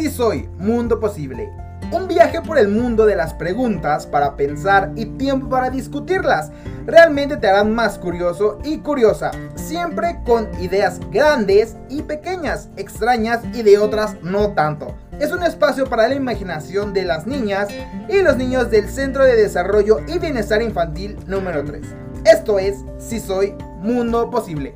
Sí soy Mundo Posible. Un viaje por el mundo de las preguntas para pensar y tiempo para discutirlas. Realmente te harán más curioso y curiosa, siempre con ideas grandes y pequeñas, extrañas y de otras no tanto. Es un espacio para la imaginación de las niñas y los niños del Centro de Desarrollo y Bienestar Infantil número 3. Esto es Si Soy Mundo Posible.